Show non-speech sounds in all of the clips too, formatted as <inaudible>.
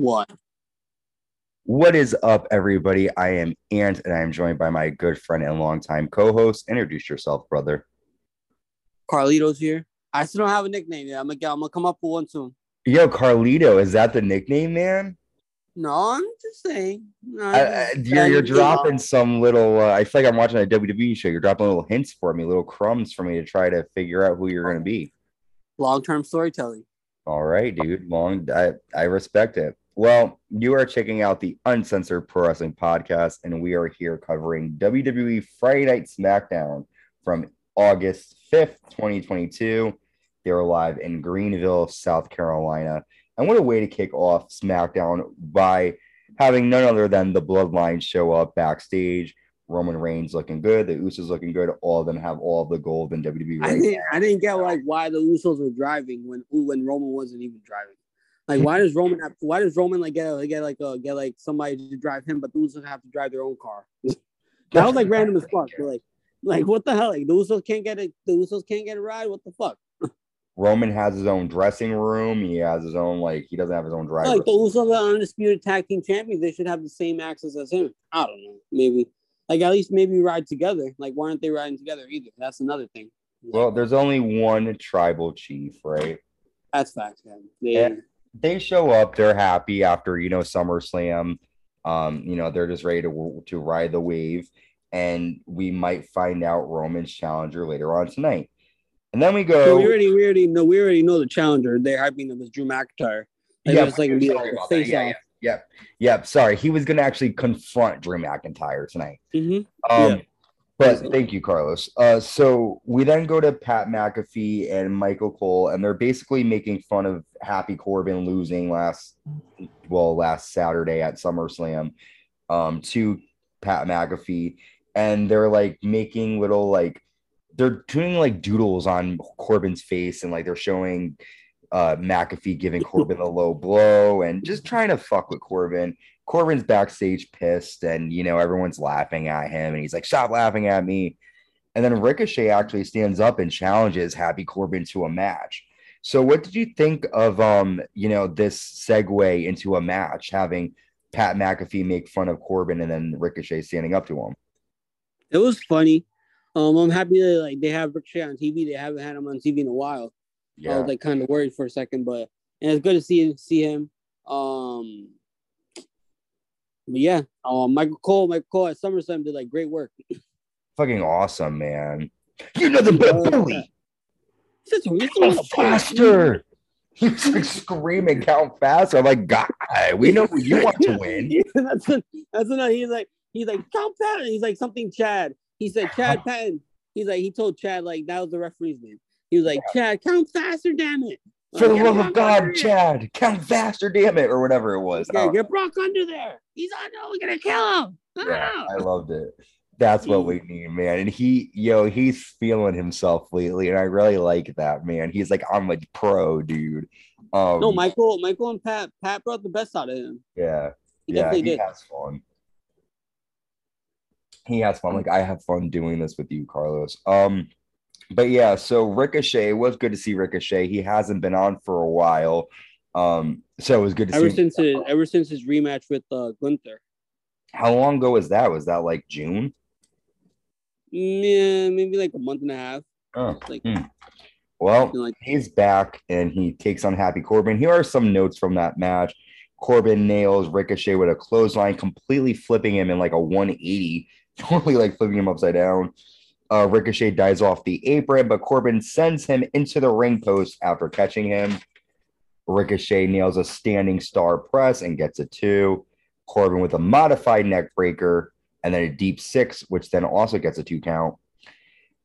What? What is up, everybody? I am Ant, and I am joined by my good friend and longtime co-host. Introduce yourself, brother. Carlitos here. I still don't have a nickname yet. I'm gonna I'm gonna come up with one soon. Yo, Carlito, is that the nickname, man? No, I'm just saying. No, I, I, you're, you're dropping some little. Uh, I feel like I'm watching a WWE show. You're dropping little hints for me, little crumbs for me to try to figure out who you're gonna be. long term storytelling. All right, dude. Long. I I respect it. Well, you are checking out the Uncensored Pro Wrestling Podcast, and we are here covering WWE Friday Night SmackDown from August 5th, 2022. They're live in Greenville, South Carolina. And what a way to kick off SmackDown by having none other than the Bloodline show up backstage. Roman Reigns looking good, the Usos looking good. All of them have all the gold in WWE. I didn't, I didn't get like why the Usos were driving when when Roman wasn't even driving. Like why <laughs> does Roman have, why does Roman like get get like uh, get like somebody to drive him, but the Usos have to drive their own car? that was like <laughs> random as fuck. but, like like what the hell? Like the Usos can't get it. The Usos can't get a ride. What the fuck? Roman has his own dressing room. He has his own like he doesn't have his own driver. Like the Usos are undisputed tag team champions. They should have the same access as him. I don't know. Maybe like at least maybe ride together. Like why aren't they riding together either? That's another thing. well, there's only one tribal chief, right? That's facts, Yeah. They show up. They're happy after you know SummerSlam. Um, you know they're just ready to to ride the wave, and we might find out Roman's challenger later on tonight. And then we So go. we already we already know we already know the challenger. They're hyping them as Drew McIntyre. Like, Yeah, like be like a about that. face Yeah, off. Yep, yep. Sorry, he was gonna actually confront Drew McIntyre tonight. Mhm. Um, Yeah. But thank you, Carlos. Uh, so we then go to Pat McAfee and Michael Cole, and they're basically making fun of Happy Corbin losing last, well, last Saturday at SummerSlam, um, to Pat McAfee, and they're like making little like they're doing like doodles on Corbin's face, and like they're showing uh McAfee giving Corbin a low blow and just trying to fuck with Corbin. Corbin's backstage pissed, and you know, everyone's laughing at him, and he's like, Stop laughing at me. And then Ricochet actually stands up and challenges Happy Corbin to a match. So, what did you think of um, you know, this segue into a match, having Pat McAfee make fun of Corbin and then Ricochet standing up to him? It was funny. Um, I'm happy that like they have Ricochet on TV. They haven't had him on TV in a while. Yeah. I was like kind of worried for a second, but and it's good to see see him. Um, but yeah, um, Michael Cole, Michael Cole at SummerSlam did like great work. <clears throat> Fucking awesome, man. You know the bully. It's just- it's Count faster. <laughs> He's like screaming, count faster. I'm like, God, we know who you want to win. <laughs> Yeah, that's a, that's another. He's like he's like Count Patton. He's like something Chad. He said <laughs> Chad Patton. He's like he told Chad like that was the referee's name. He was like Chad, count faster, damn it. For the love of God. Chad, count faster, damn it, or whatever it was. Oh, get Brock under there. He's on. No, we're gonna kill him. yeah, Ah. I loved it. That's what we need, man. And he, yo, he's feeling himself lately, and I really like that, man. He's like, I'm a pro, dude. Um, No, Michael, Michael and Pat, Pat brought the best out of him. yeah, He yeah, he did. has fun. He has fun. Like I have fun doing this with you, Carlos. Um, but yeah, so Ricochet it was good to see Ricochet. He hasn't been on for a while. Um, so it was good to Ever see. since his, ever since his rematch with uh, Gunther. How long ago was that? Was that like June? Yeah, maybe like a month and a half. Oh, Like, hmm. well, like he's back and he takes on Happy Corbin. Here are some notes from that match. Corbin nails Ricochet with a clothesline, completely flipping him in like a 180, <laughs> totally like flipping him upside down. Uh, Ricochet dies off the apron, but Corbin sends him into the ring post after catching him. Ricochet nails a standing star press and gets a two. Corbin with a modified neck breaker and then a deep six, which then also gets a two count.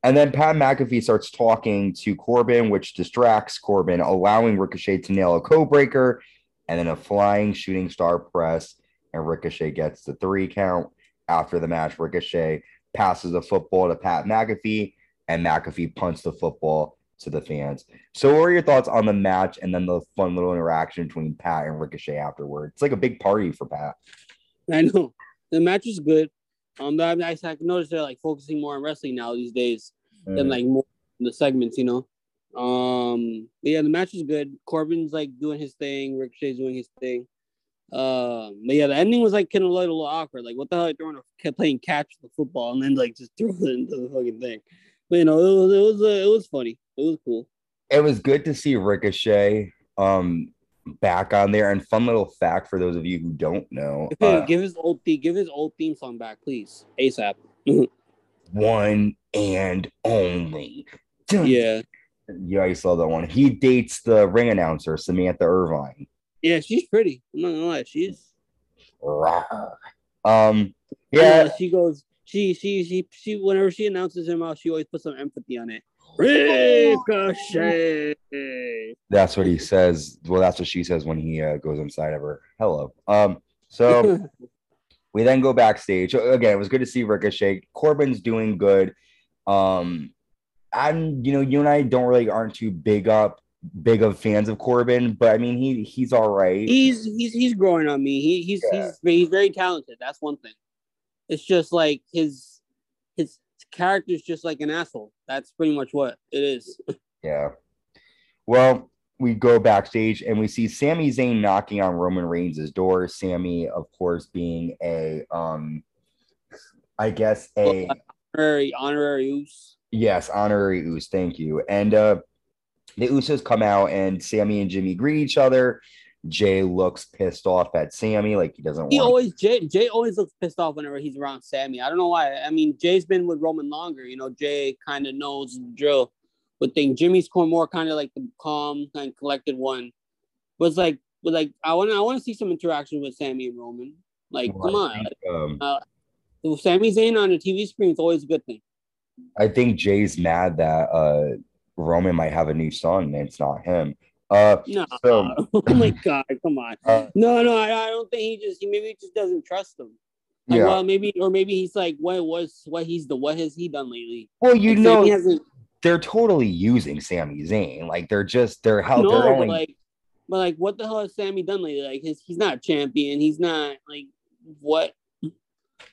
And then Pat McAfee starts talking to Corbin, which distracts Corbin, allowing Ricochet to nail a code breaker and then a flying shooting star press. And Ricochet gets the three count. After the match, Ricochet passes the football to Pat McAfee, and McAfee punts the football to the fans. So, what are your thoughts on the match and then the fun little interaction between Pat and Ricochet afterward? It's like a big party for Pat. I know the match is good. Um, but I, I noticed they're like focusing more on wrestling now these days than Mm. like more the segments, you know. Um, yeah, the match is good. Corbin's like doing his thing. Ricochet's doing his thing. Um, but yeah, the ending was like kind of a little awkward. Like, what the hell? Are you throwing a kept playing catch with the football and then like just <laughs> throw it into the fucking thing. But you know, it was it was uh, it was funny. It was cool. It was good to see Ricochet um back on there. And fun little fact for those of you who don't know, uh, give his old theme, give his old theme song back, please, ASAP. <laughs> one and only. Yeah, Yeah, I saw that one. He dates the ring announcer, Samantha Irvine. Yeah, she's pretty. I'm not gonna lie, she's. Um, yeah. yeah, She goes, she she she she. Whenever she announces him out, she always puts some empathy on it. Ricochet. that's what he says. Well, that's what she says when he uh, goes inside of her. Hello. Um, so <laughs> we then go backstage. Again, it was good to see Ricochet. Corbin's doing good. Um, I'm, you know, you and I don't really aren't too big up, big of fans of Corbin, but I mean, he he's all right. he's he's he's growing on me. He he's Yeah. he's he's very talented. That's one thing. It's just like his his character's just like an asshole. That's pretty much what it is. Yeah. Well, we go backstage and we see Sami Zayn knocking on Roman Reigns' door. Sami, of course, being a um I guess a Honorary honorary use. yes, honorary Uso, thank you. And uh the Usos come out and Sami and Jimmy greet each other. Jey looks pissed off at Sami, like he doesn't He want always Jey Jey always looks pissed off whenever he's around Sami. I don't know why. I mean, Jey's been with Roman longer. You know, Jey kind of knows the drill. But thing Jimmy's more kind of like the calm kind of collected one. But it's like, but like I want to I want to see some interaction with Sami and Roman. Like, come I on. think, um, Like, Sami Zayn on the TV screen is always a good thing. I think Jey's mad that uh Roman might have a new son and it's not him. Uh No, So- <laughs> oh my <clears throat> god, come on. Uh, No, no, I, I don't think he just he maybe he just doesn't trust them. Like, yeah. well, maybe or maybe he's like, what was what he's the what has he done lately? Well, you Like, know, Sami hasn't they're totally using Sami Zayn. Like they're just they're how no, they're only like, but like, what the hell has Sami done lately? Like, his, he's not a champion. He's not like what.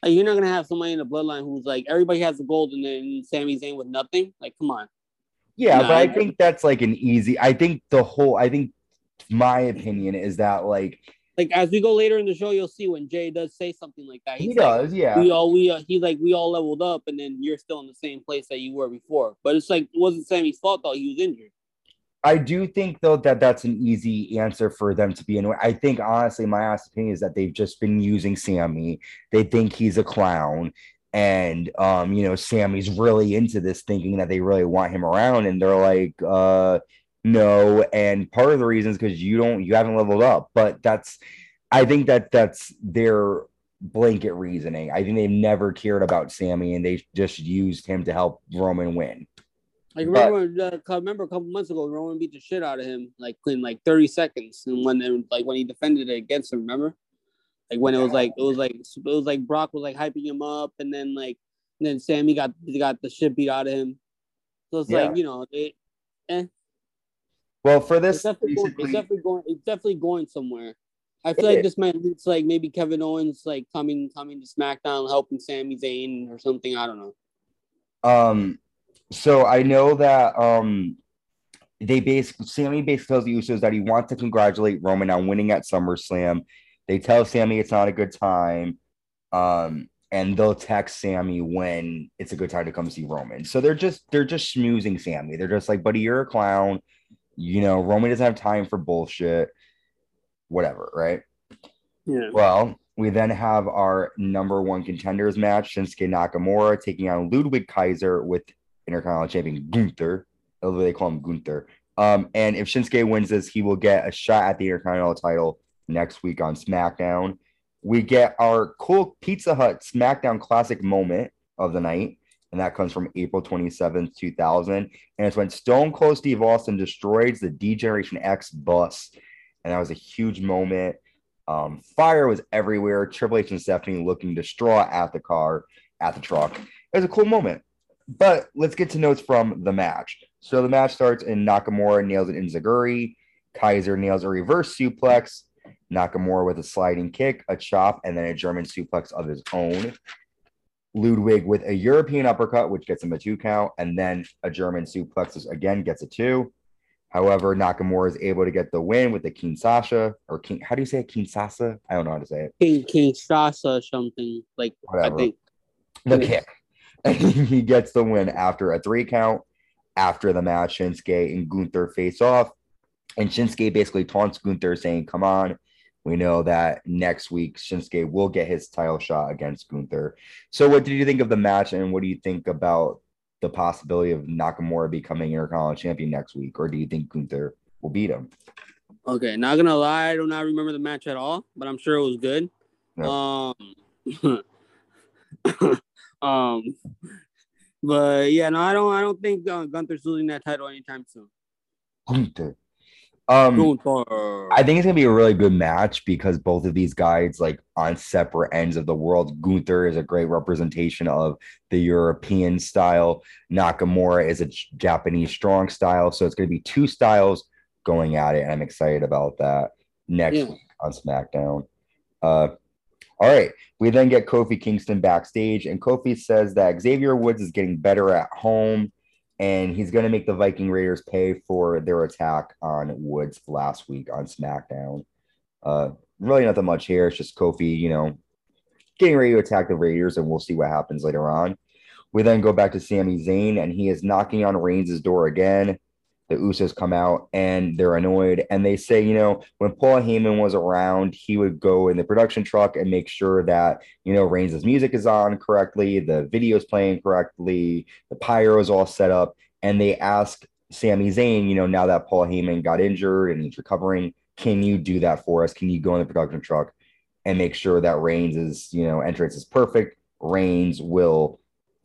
Like, you're not gonna have somebody in the bloodline who's like everybody has the gold and then Sami Zayn with nothing. Like, come on. Yeah, Nah, but I I- think that's like an easy. I think the whole. I think my opinion is that like Like as we go later in the show, you'll see when Jey does say something like that. he He's like, does. Yeah, we all we uh, he's like we all leveled up and then you're still in the same place that you were before but it's like it wasn't sammy's fault though he was injured I do think though that that's an easy answer for them to be in. I think honestly, my honest opinion is that they've just been using Sami. They think he's a clown, and um, you know, Sami's really into this, thinking that they really want him around, and they're like, uh, no. And part of the reason is because you don't, you haven't leveled up. But that's, I think that that's their blanket reasoning. I think they've never cared about Sami, and they just used him to help Roman win. like But- remember uh, I remember a couple months ago roman beat the shit out of him like in like 30 seconds and when they, like when he defended it against him remember like when it was like it was like it was like brock was like hyping him up and then like and then sammy got he got the shit beat out of him so it's Yeah. like you know it, eh, Well, for it's this, definitely, going, it's definitely going it's definitely going somewhere I feel It like is. this might lead to like maybe Kevin Owens like coming coming to SmackDown helping Sami Zayn or something. I don't know. Um, so I know that um they basically Sami basically tells the Usos that he wants to congratulate Roman on winning at SummerSlam. They tell Sami it's not a good time. Um, and they'll text Sami when it's a good time to come see Roman. So they're just they're just schmoozing Sami. They're just like, buddy, you're a clown. You know, Roman doesn't have time for bullshit. Whatever, right? Yeah. Well, we then have our number one contenders match: Shinsuke Nakamura taking on Ludwig Kaiser with Intercontinental Champion Gunther. Although they call him Gunther. Um, and if Shinsuke wins this, he will get a shot at the Intercontinental title next week on SmackDown. We get our cool Pizza Hut SmackDown Classic moment of the night, and that comes from April 27th, 2000. And it's when Stone Cold Steve Austin destroys the D Generation X bus. And that was a huge moment. Um, fire was everywhere. Triple H and Stephanie looking distraught at the car, at the truck. It was a cool moment. But let's get to notes from the match. So the match starts and Nakamura nails an Enzuigiri. Kaiser nails a reverse suplex. Nakamura with a sliding kick, a chop, and then a German suplex of his own. Ludwig with a European uppercut, which gets him a two count, and then a German suplex which again gets a two. However, Nakamura is able to get the win with the Kinshasa or King. How do you say it? Kinshasa? I don't know how to say it. King King Shasa something like Whatever. I think. The kick. <laughs> He gets the win after a three count. After the match, Shinsuke and Gunther face off. And Shinsuke basically taunts Gunther, saying, Come on. We know that next week Shinsuke will get his title shot against Gunther. So, what did you think of the match, and what do you think about the possibility of Nakamura becoming Intercontinental Champion next week, or do you think Gunther will beat him? Okay, not gonna lie, I do not remember the match at all, but I'm sure it was good. Um, <laughs> um, but yeah, no, I don't, I don't think uh, Gunther's losing that title anytime soon. Gunther. Um, Gunther. I think it's gonna be a really good match because both of these guys, like on separate ends of the world, Gunther is a great representation of the European style. Nakamura is a Japanese strong style, so it's gonna be two styles going at it, and I'm excited about that next Yeah. week on SmackDown. Uh, all right, we then get Kofi Kingston backstage, and Kofi says that Xavier Woods is getting better at home and he's going to make the Viking Raiders pay for their attack on Woods last week on SmackDown. Uh, really nothing much here. It's just Kofi, you know, getting ready to attack the Raiders, and we'll see what happens later on. We then go back to Sami Zayn, and he is knocking on Reigns' door again. The Usos come out and they're annoyed, and they say, you know, when Paul Heyman was around, he would go in the production truck and make sure that you know Reigns' music is on correctly, the video's playing correctly, the pyro is all set up, and they ask Sami Zayn, you know, now that Paul Heyman got injured and he's recovering, can you do that for us? Can you go in the production truck and make sure that Reigns is, you know, entrance is perfect? Reigns will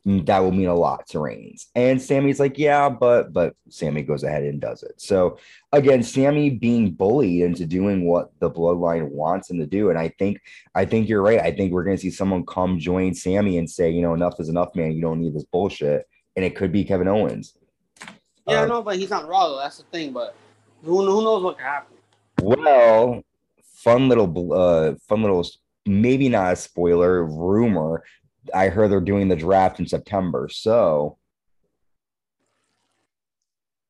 that will mean a lot to Reigns. And Sami's like, yeah, but but Sami goes ahead and does it. So again, Sami being bullied into doing what the bloodline wants him to do. And I think I think you're right. I think we're gonna see someone come join Sami and say, you know, enough is enough, man. You don't need this bullshit. And it could be Kevin Owens. yeah, Uh, no, but he's not raw though. That's the thing. But who, who knows what could happen? Well, fun little, uh, fun little, maybe not a spoiler rumor. I heard they're doing the draft in September, so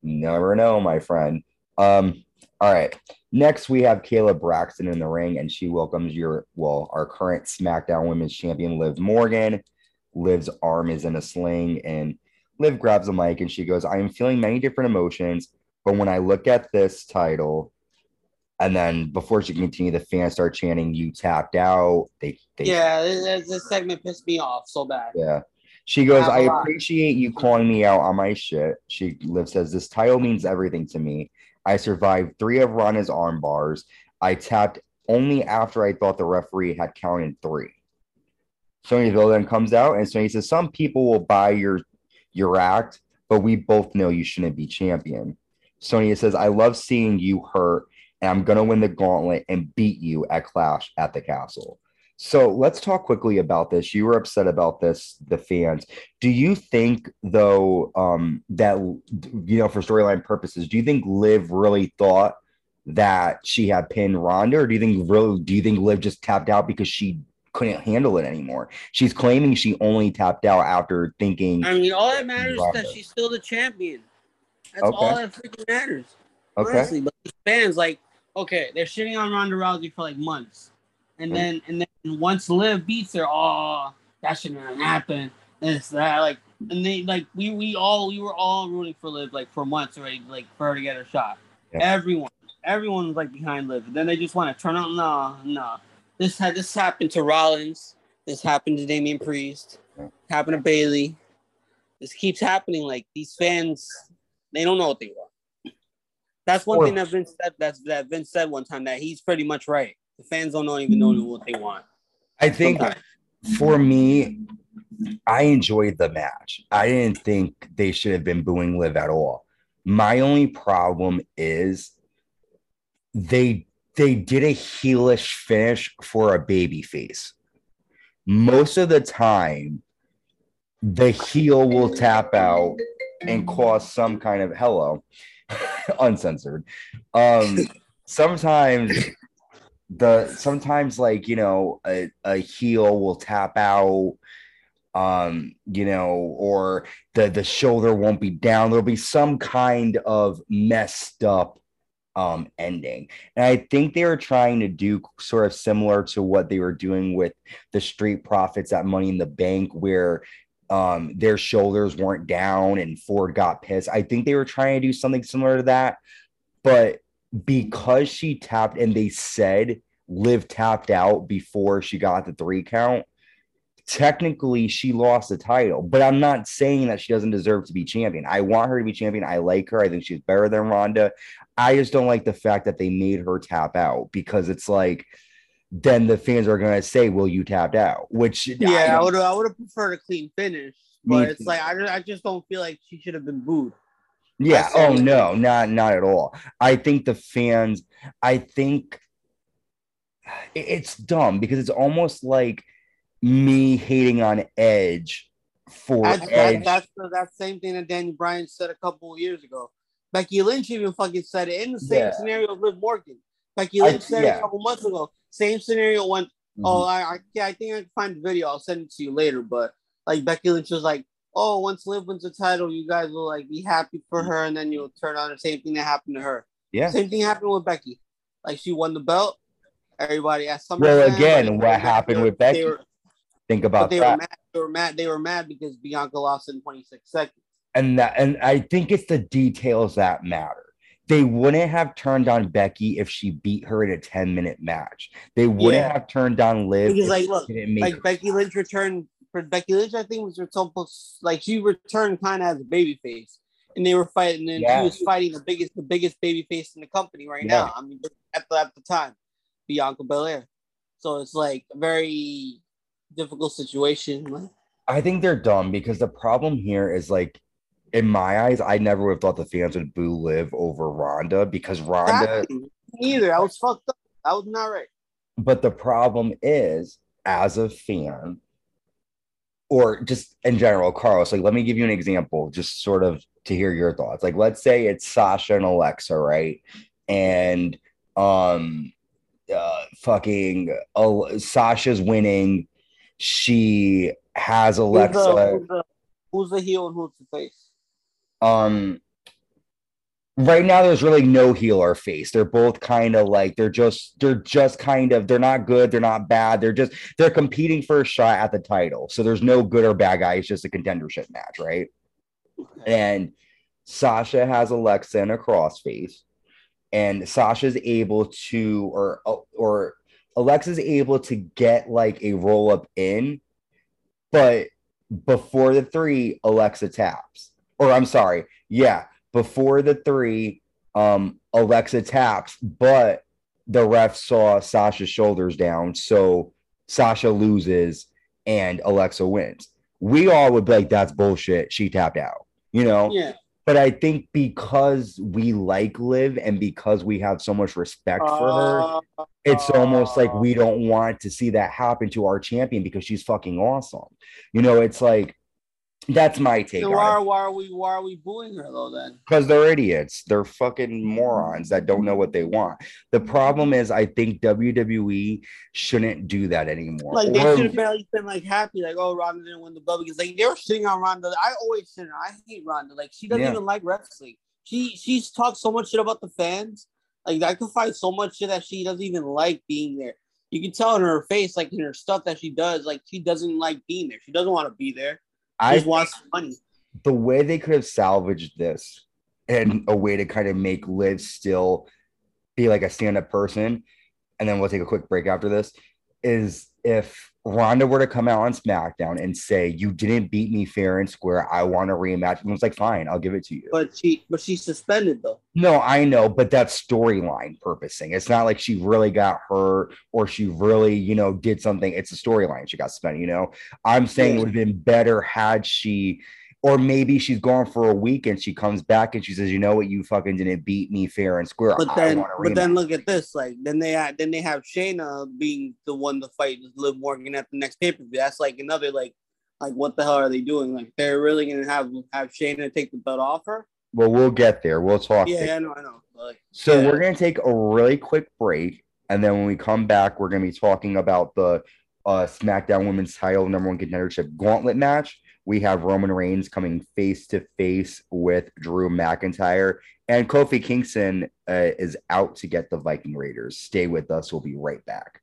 never know, my friend. Um, all right. Next, we have Kayla Braxton in the ring, and she welcomes your, well, our current SmackDown Women's Champion, Liv Morgan. Liv's arm is in a sling, and Liv grabs a mic and she goes, I am feeling many different emotions, but when I look at this title, and then before she can continue, the fans start chanting, "You tapped out." They, they Yeah, this, this segment pissed me off so bad. yeah. She goes, I appreciate you calling me out on my shit. She Liv says, This title means everything to me. I survived three of Ronda's arm bars. I tapped only after I thought the referee had counted three. Sonya Deville then comes out and Sonya says, Some people will buy your your act, but we both know you shouldn't be champion. Sonya says, I love seeing you hurt, and I'm gonna win the gauntlet and beat you at Clash at the castle. So let's talk quickly about this. You were upset about this, the fans. Do you think, though, um, that you know, for storyline purposes, do you think Liv really thought that she had pinned Ronda, or do you think really do you think Liv just tapped out because she couldn't handle it anymore? She's claiming she only tapped out after thinking, I mean, all that matters is that she's still the champion. That's Okay. all that freaking matters. okay, Honestly, but fans like, okay, they're shitting on Ronda Rousey for like months, and then and then once Liv beats her, oh, that shouldn't have happened. This that like, and they like we we all we were all rooting for Liv like for months already, like for her to get her shot. Yeah. Everyone, everyone was like behind Liv. And then they just want to turn out. No, no. This had this happened to Rollins. This happened to Damian Priest. Yeah. Happened to Bayley. This keeps happening. Like these fans, they don't know what they want. That's one Or- thing that Vince said. That's that Vince said one time that he's pretty much right. The fans don't know, even know mm-hmm. what they want. I think sometimes. for me, I enjoyed the match. I didn't think they should have been booing Liv at all. My only problem is they they did a heelish finish for a baby face. Most of the time, the heel will tap out and cause some kind of hello, <laughs> uncensored. Um, sometimes the sometimes like you know a, a heel will tap out um, you know, or the the shoulder won't be down. There'll be some kind of messed up um ending. And I think they were trying to do sort of similar to what they were doing with the street profits at Money in the Bank, where um their shoulders weren't down and Ford got pissed. I think they were trying to do something similar to that, but because she tapped and they said Liv tapped out before she got the three count, technically she lost the title, but I'm not saying that she doesn't deserve to be champion. I want her to be champion. I like her. I think she's better than Ronda. I just don't like the fact that they made her tap out because it's like then the fans are gonna say, "Well, you tapped out," which yeah, I would I would have preferred a clean finish, but it's like I, just, I just don't feel like she should have been booed. Yeah. Oh no, not not at all. I think the fans. I think it's dumb because it's almost like me hating on Edge for that's, Edge. That, that's the that same thing that Danny Bryan said a couple of years ago. Becky Lynch even fucking said it in the same yeah. scenario of Liv Morgan. Becky Lynch I, said yeah. a couple months ago. Same scenario went. Mm-hmm. Oh, I, I yeah, I think I can find the video. I'll send it to you later. But like Becky Lynch was like, "Oh, once Liv wins the title, you guys will like be happy for her, and then you'll turn on the same thing that happened to her." Yeah, same thing happened with Becky. Like she won the belt. Everybody at some. Well, again, what happened with Becky? Were, Think about they that. Were mad, they were mad. They were mad because Bianca lost in 26 seconds. And that, and I think it's the details that matter. They wouldn't have turned on Becky if she beat her in a 10 minute match. They wouldn't yeah. have turned on Liv. Because, like, look, like Becky Lynch returned for Becky Lynch, I think was supposed like she returned kind of as a baby face, and they were fighting, and yeah. she was fighting the biggest, the biggest baby face in the company right yeah. now. I mean, at the, at the time, Bianca Belair. So it's like a very difficult situation. I think they're dumb because the problem here is like, in my eyes, I never would have thought the fans would boo Liv over Ronda because Ronda. Either I was fucked up. I was not right. But the problem is, as a fan, or just in general, Carlos, like let me give you an example, just sort of to hear your thoughts. Like, let's say it's Sasha and Alexa, right? And um uh fucking uh, Sasha's winning she has Alexa. Who's the, who's the, who's the heel and who's the face? Um, right now there's really no heel or face. They're both kind of like they're just they're just kind of they're not good, they're not bad. They're just they're competing for a shot at the title. So there's no good or bad guy. It's just a contendership match, right? And Sasha has Alexa in a crossface, and Sasha's able to or or Alexa's able to get like a roll up in, but before the three, Alexa taps. Or I'm sorry, yeah, before the three, um, Alexa taps, but the ref saw Sasha's shoulders down, so Sasha loses and Alexa wins. We all would be like, "That's bullshit." She tapped out, you know. Yeah. But I think because we like Liv and because we have so much respect for her, uh, it's almost like we don't want to see that happen to our champion because she's fucking awesome. You know, it's like that's my take. So why, why are we why are we booing her though then? Because they're idiots. They're fucking morons that don't know what they want. The problem is I think WWE shouldn't do that anymore. Like they should have barely been like happy, like, oh Ronda didn't win the belt because like they were sitting on Ronda. I always sit I hate Ronda. Like she doesn't yeah. even like wrestling. She she's talked so much shit about the fans. Like I could find so much shit that she doesn't even like being there. You can tell in her face, like in her stuff that she does, like she doesn't like being there. She doesn't want to be there. I just wants money. The way they could have salvaged this and a way to kind of make Liv still be like a stand-up person, and then we'll take a quick break after this, is if Ronda were to come out on SmackDown and say, "You didn't beat me fair and square. I want a rematch," and was like, "Fine, I'll give it to you." But she, but she's suspended though. No, I know, but that's storyline purposing. It's not like she really got hurt or she really, you know, did something. It's a storyline. She got suspended. You know, I'm saying it would have been better had she or maybe she's gone for a week and she comes back and she says, "You know what? You fucking didn't beat me fair and square." But then, but then look at this. Like then they had, then they have Shayna being the one to fight Liv Morgan at the next pay per view. That's like another like, like what the hell are they doing? Like they're really gonna have have Shayna take the belt off her? Well, we'll get there. We'll talk. Yeah, I know, I know. Like, so yeah. we're gonna take a really quick break, and then when we come back, we're gonna be talking about the uh, SmackDown Women's Title Number One Contendership Gauntlet match. We have Roman Reigns coming face to face with Drew McIntyre, and Kofi Kingston uh, is out to get the Viking Raiders. Stay with us. We'll be right back.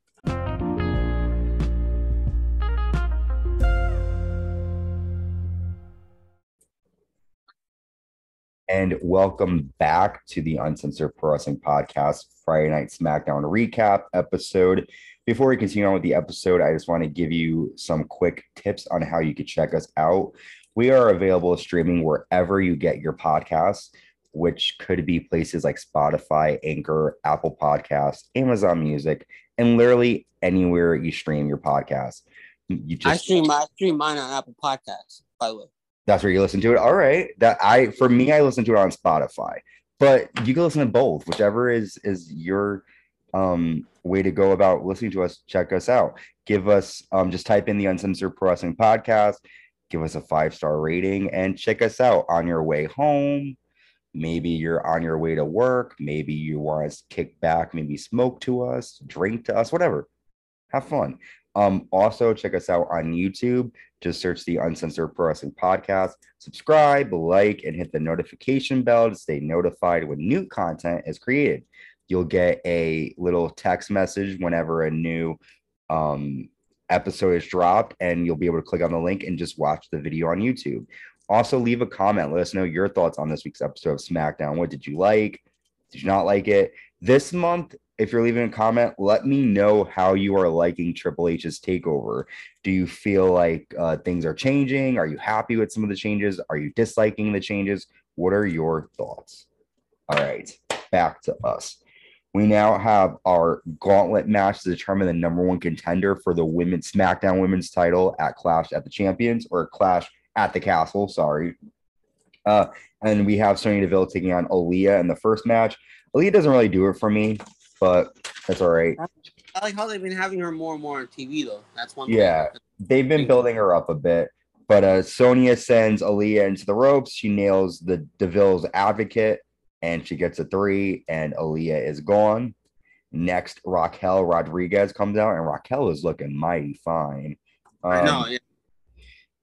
And welcome back to the Uncensored Pro Wrestling Podcast Friday Night SmackDown recap episode. Before we continue on with the episode, I just want to give you some quick tips on how you can check us out. We are available streaming wherever you get your podcasts, which could be places like Spotify, Anchor, Apple Podcasts, Amazon Music, and literally anywhere you stream your podcast. You just I stream I stream mine on Apple Podcasts, by the way. That's where you listen to it. All right. That I for me, I listen to it on Spotify, but you can listen to both, whichever is is your um way to go about listening to us. Check us out. Give us um just type in the Uncensored Pro Wrestling Podcast. Give us a five star rating and check us out on your way home. Maybe you're on your way to work. Maybe you want to kick back, maybe smoke to us, drink to us, whatever. Have fun. Um, also, check us out on YouTube. Just search the Uncensored Pro Wrestling Podcast. Subscribe, like, and hit the notification bell to stay notified when new content is created. You'll get a little text message whenever a new um, episode is dropped, and you'll be able to click on the link and just watch the video on YouTube. Also, leave a comment. Let us know your thoughts on this week's episode of SmackDown. What did you like? Did you not like it? This month if you're leaving a comment, let me know how you are liking Triple H's takeover. Do you feel like uh, things are changing? Are you happy with some of the changes? Are you disliking the changes? What are your thoughts? All right, back to us. We now have our gauntlet match to determine the number one contender for the women's SmackDown women's title at Clash at the Champions or Clash at the Castle. Sorry. Uh, and we have Sonya Deville taking on Aliyah in the first match. Aliyah doesn't really do it for me but that's all right. I like how they've been having her more and more on TV though. That's one. Yeah, they've been building her up a bit. But uh, Sonya sends Aliyah into the ropes. She nails the Deville's advocate, and she gets a three. And Aliyah is gone. Next, Raquel Rodriguez comes out, and Raquel is looking mighty fine. Um, I know. Yeah.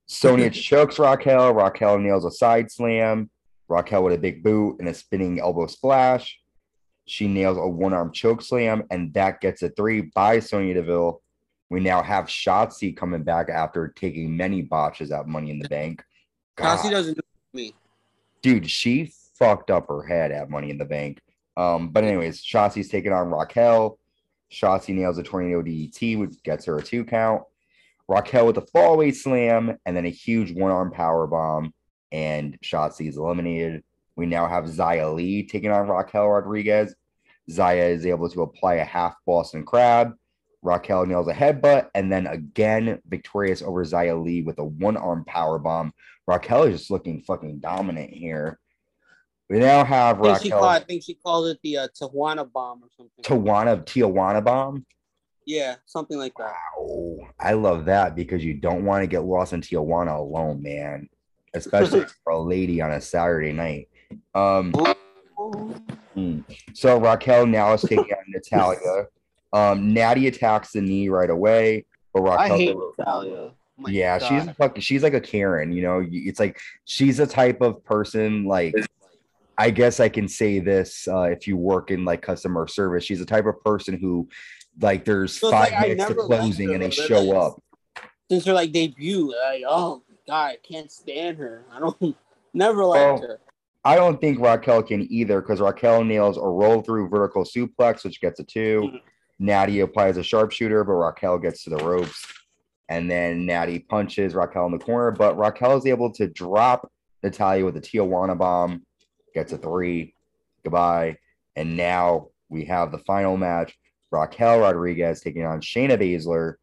Sonya chokes Raquel. Raquel nails a side slam. Raquel with a big boot and a spinning elbow splash. She nails a one arm choke slam, and that gets a three by Sonya Deville. We now have Shotzi coming back after taking many botches at Money in the Bank. Shotzi doesn't do me. Dude, she fucked up her head at Money in the Bank. Um, but anyways, Shotzi's taking on Raquel. Shotzi nails a tornado DDT, which gets her a two count. Raquel with a fallaway slam and then a huge one arm power bomb, and Shotzi is eliminated. We now have Xia Li taking on Raquel Rodriguez. Xia is able to apply a half Boston crab. Raquel nails a headbutt, and then again victorious over Xia Li with a one arm power bomb. Raquel is just looking fucking dominant here. We now have I Raquel. Called, I think she called it the uh, Tijuana bomb or something. Tijuana Tijuana bomb. Yeah, something like that. Wow, I love that because you don't want to get lost in Tijuana alone, man. Especially <laughs> for a lady on a Saturday night. Um, hmm. so Raquel now is taking on Natalya. Um, Natty attacks the knee right away, but Raquel. I hate Natalya. Oh yeah, God. she's fucking. She's like a Karen. You know, it's like she's a type of person like. I guess I can say this uh, if you work in like customer service, she's the type of person who, like, there's so five like, minutes to closing and they show up. Since her like debut, like, oh God, I can't stand her. I don't <laughs> never liked well, her. I don't think Raquel can either because Raquel nails a roll through vertical suplex, which gets a 2 mm-hmm. Natty applies a sharpshooter, but Raquel gets to the ropes. And then Natty punches Raquel in the corner, but Raquel is able to drop Natalya with a Tijuana bomb, gets a three. Goodbye. And now we have the final match Raquel Rodriguez taking on Shayna Baszler.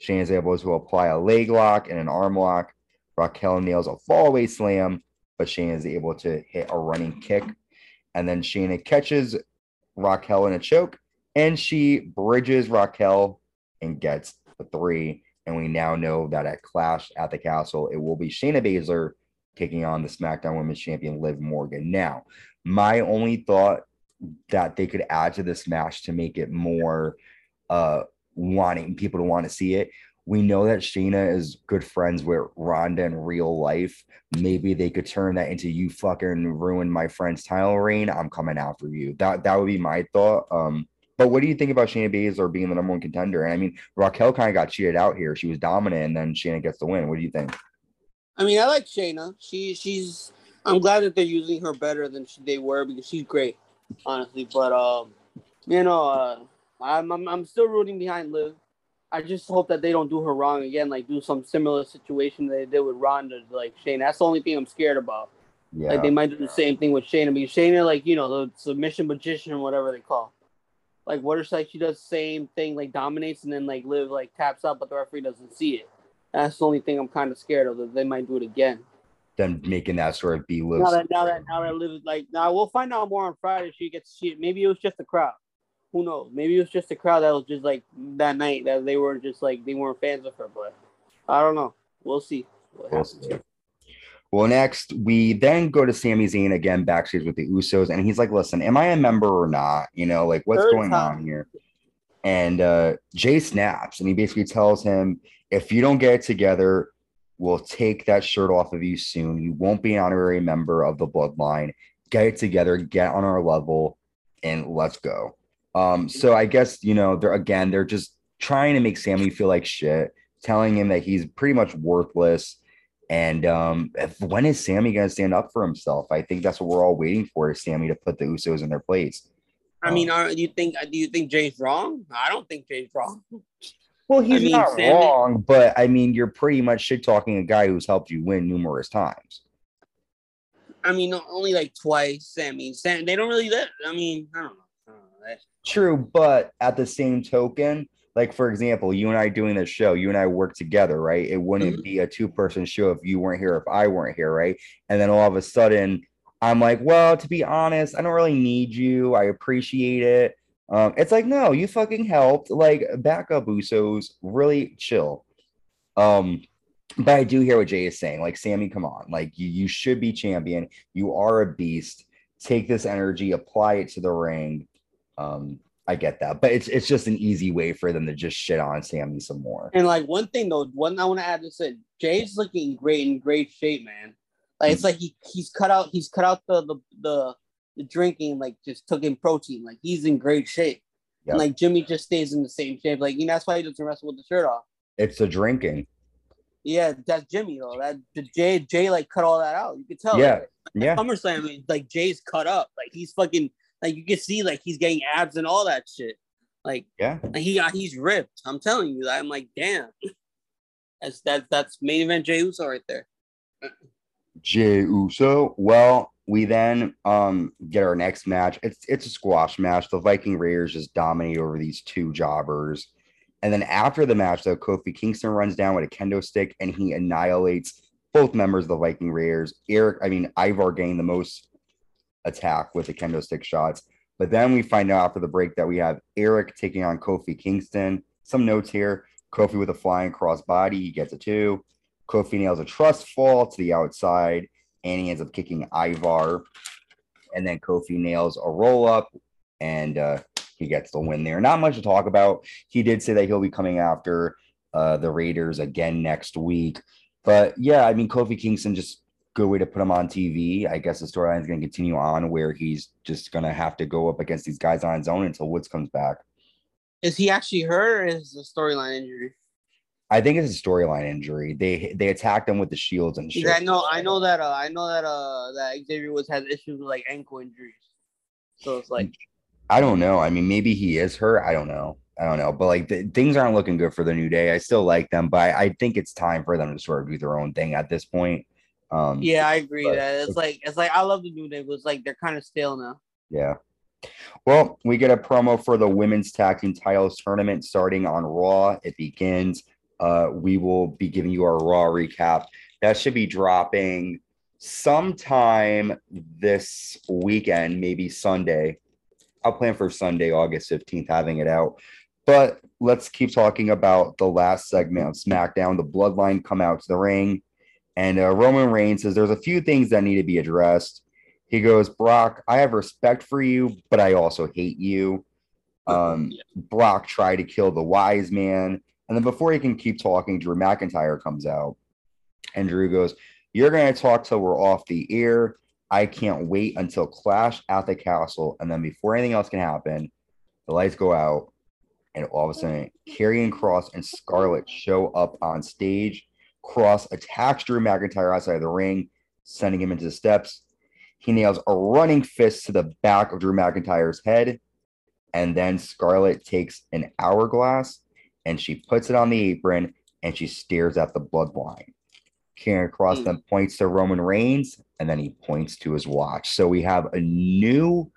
Shayna is able to apply a leg lock and an arm lock. Raquel nails a fallaway slam but Shayna is able to hit a running kick. And then Shayna catches Raquel in a choke and she bridges Raquel and gets the three. And we now know that at Clash at the Castle, it will be Shayna Baszler taking on the SmackDown Women's Champion Liv Morgan. Now, my only thought that they could add to this match to make it more uh wanting people to want to see it We know that Shayna is good friends with Ronda in real life. Maybe they could turn that into you fucking ruined my friend's title reign. I'm coming after you. That that would be my thought. Um, but what do you think about Shayna Baszler being the number one contender? And I mean, Raquel kind of got cheated out here. She was dominant, and then Shayna gets the win. What do you think? I mean, I like Shayna. She she's. I'm glad that they're using her better than she, they were because she's great, honestly. But um, you know, uh, I'm, I'm I'm still rooting behind Liv. I just hope that they don't do her wrong again, like do some similar situation they did with Ronda, like Shane. That's the only thing I'm scared about. Yeah. Like they might do the same thing with Shane. Shayna. Because Shayna, like you know, the submission magician, or whatever they call. Like what if like she does the same thing, like dominates, and then like Liv like taps out, but the referee doesn't see it. That's the only thing I'm kind of scared of. That they might do it again. Them making that sort of be Liv. Now that now that now that Liv like now we'll find out more on Friday. If she gets she maybe it was just a crowd who knows? Maybe it was just a crowd that was just like that night that they were just like they weren't fans of her, but I don't know. We'll see. We'll see. Well, next we then go to Sami Zayn again backstage with the Usos, and he's like, "Listen, am I a member or not? You know, like what's Third going time. on here?" And uh, Jey snaps, and he basically tells him, "If you don't get it together, we'll take that shirt off of you soon. You won't be an honorary member of the Bloodline. Get it together, get on our level, and let's go." Um, so I guess you know they're again they're just trying to make Sami feel like shit, telling him that he's pretty much worthless. And um, if, when is Sami gonna stand up for himself? I think that's what we're all waiting for is Sami to put the Usos in their place. I mean, um, are, do you think do you think Jey's wrong? I don't think Jey's wrong. Well, he's I mean, not Sami, wrong, but I mean, you're pretty much shit talking a guy who's helped you win numerous times. I mean, only like twice. I mean, Sam, they don't really. Live. I mean, I don't know. True, but at the same token, like for example, you and I doing this show, you and I work together, right? It wouldn't mm-hmm. be a two person show if you weren't here, if I weren't here, right? And then all of a sudden, I'm like, well, to be honest, I don't really need you. I appreciate it. Um, it's like, no, you fucking helped. Like, back up, Usos, really chill. Um, but I do hear what Jey is saying. Like, Sami, come on. Like, you, you should be champion. You are a beast. Take this energy, apply it to the ring. Um, I get that, but it's it's just an easy way for them to just shit on Sami some more. And like one thing though, one I want to add this in, Jey's looking great in great shape, man. Like it's like he he's cut out he's cut out the the the, the drinking, like just took in protein. Like he's in great shape. Yep. And like Jimmy just stays in the same shape. Like you know that's why he doesn't wrestle with the shirt off. It's the drinking. Yeah, that's Jimmy though. That the Jey Jey like cut all that out. You can tell. Yeah, like, yeah. SummerSlam, like Jey's cut up. Like he's fucking like you can see like he's getting abs and all that shit. Like yeah, like he got he's ripped. I'm telling you, I'm like, damn. <laughs> That's that that's main event Jey Uso right there. Jey Uso. Well, we then um get our next match. It's it's a squash match. The Viking Raiders just dominate over these two jobbers. And then after the match, though, Kofi Kingston runs down with a kendo stick and he annihilates both members of the Viking Raiders. Erik, I mean, Ivar gained the most attack with the kendo stick shots. But then we find out after the break that we have Erik taking on Kofi Kingston. Some notes here Kofi with a flying cross body, he gets a two. Kofi nails a trust fall to the outside, and he ends up kicking Ivar. And then Kofi nails a roll up, and uh, he gets the win there. Not much to talk about. He did say that he'll be coming after uh, the Raiders again next week. But yeah, I mean, Kofi Kingston just good way to put him on TV. I guess the storyline is going to continue on where he's just going to have to go up against these guys on his own until Woods comes back. Is he actually hurt or is a storyline injury? I think it's a storyline injury. They they attacked him with the shields and shit. I know I know that uh, I know that uh that Xavier Woods has issues with like ankle injuries. So it's like I don't know. I mean, maybe he is hurt. I don't know. I don't know. But like the, things aren't looking good for the new day. I still like them, but I, I think it's time for them to sort of do their own thing at this point. Um, yeah, I agree. That it's, it's like it's like I love the New Day, but it's like they're kind of stale now. Yeah. Well, we get a promo for the women's tag team titles tournament starting on Raw. It begins. Uh, we will be giving you our Raw recap. That should be dropping sometime this weekend, maybe Sunday. I'll plan for Sunday, August 15th, having it out. But let's keep talking about the last segment of SmackDown. The Bloodline come out to the ring. And uh, Roman Reigns says there's a few things that need to be addressed. He goes, Brock, I have respect for you, but I also hate you. Um, Brock tried to kill the wise man. And then before he can keep talking, Drew McIntyre comes out and Drew goes, You're going to talk till we're off the air. I can't wait until Clash at the Castle. And then before anything else can happen, the lights go out. And all of a sudden, Karrion Kross and Scarlett show up on stage. Kross attacks Drew McIntyre outside of the ring, sending him into the steps. He nails a running fist to the back of Drew McIntyre's head. And then Scarlett takes an hourglass and she puts it on the apron and she stares at the bloodline. Karrion Kross mm. then points to Roman Reigns and then he points to his watch. So we have a new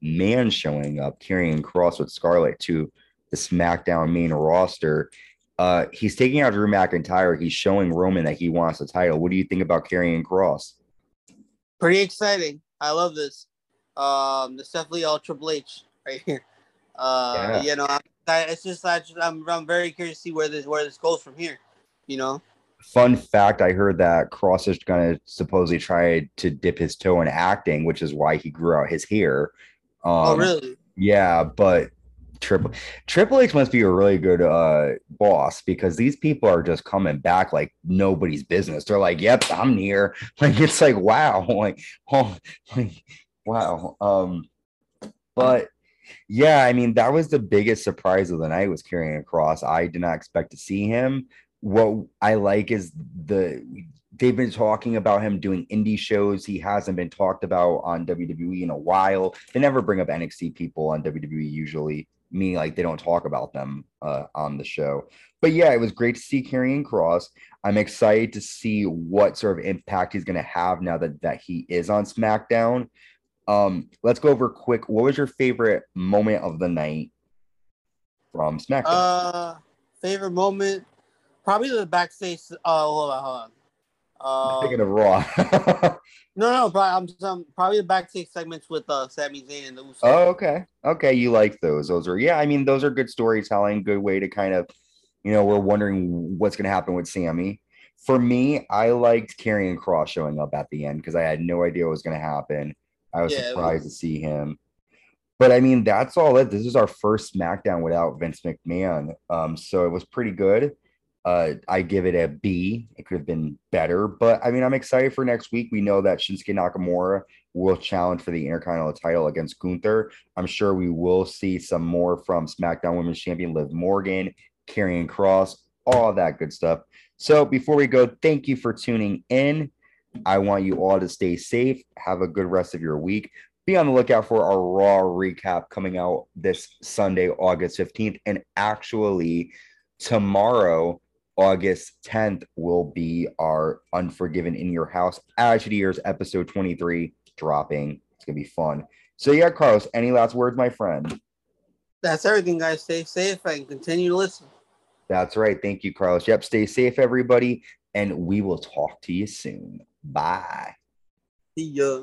man showing up, Karrion Kross with Scarlett to the SmackDown main roster. Uh, he's taking out Drew McIntyre. He's showing Roman that he wants the title. What do you think about Karrion Kross? Pretty exciting. I love this. Um, this definitely all Triple H right here. Uh, yeah. you know, I, it's just I just, I'm I'm very curious to see where this where this goes from here. You know. Fun fact: I heard that Kross is going to supposedly try to dip his toe in acting, which is why he grew out his hair. Oh, um, oh, really? Yeah, but Triple Triple H must be a really good uh, boss because these people are just coming back like nobody's business. They're like, "Yep, I'm near." <laughs> Like it's like, wow, <laughs> like, oh, like, wow. Um, but yeah, I mean, that was the biggest surprise of the night was Karrion Kross. I did not expect to see him. What I like is the they've been talking about him doing indie shows. He hasn't been talked about on WWE in a while. They never bring up NXT people on WWE usually, meaning like they don't talk about them uh, on the show. But yeah, it was great to see Karrion Kross. I'm excited to see what sort of impact he's going to have now that that he is on SmackDown. Um, let's go over quick. What was your favorite moment of the night from SmackDown? Uh, favorite moment, probably the backstage. Uh, hold on, hold on. Uh, Thinking of Raw. <laughs> no, no, probably, I'm, I'm, probably the backstage segments with uh, Sami Zayn and the Usos. Oh, okay, okay, you like those? Those are yeah. I mean, those are good storytelling. Good way to kind of, you know, we're wondering what's going to happen with Sami. For me, I liked Karrion Kross showing up at the end because I had no idea what was going to happen. I was yeah, surprised was... to see him. But I mean, that's all it. This is our first SmackDown without Vince McMahon. Um, so it was pretty good. Uh, I give it a B. It could have been better, but I mean, I'm excited for next week. We know that Shinsuke Nakamura will challenge for the Intercontinental title against Gunther. I'm sure we will see some more from SmackDown Women's Champion Liv Morgan, Karrion Kross, all that good stuff. So before we go, thank you for tuning in. I want you all to stay safe. Have a good rest of your week. Be on the lookout for our Raw recap coming out this Sunday, August 15th. And actually, tomorrow, August 10th, will be our Unforgiven in Your House As Year's episode 23 dropping. It's going to be fun. So, yeah, Carlos, any last words, my friend? That's everything, guys. Stay safe and continue to listen. That's right. Thank you, Carlos. Yep. Stay safe, everybody. And we will talk to you soon. Bye. See ya.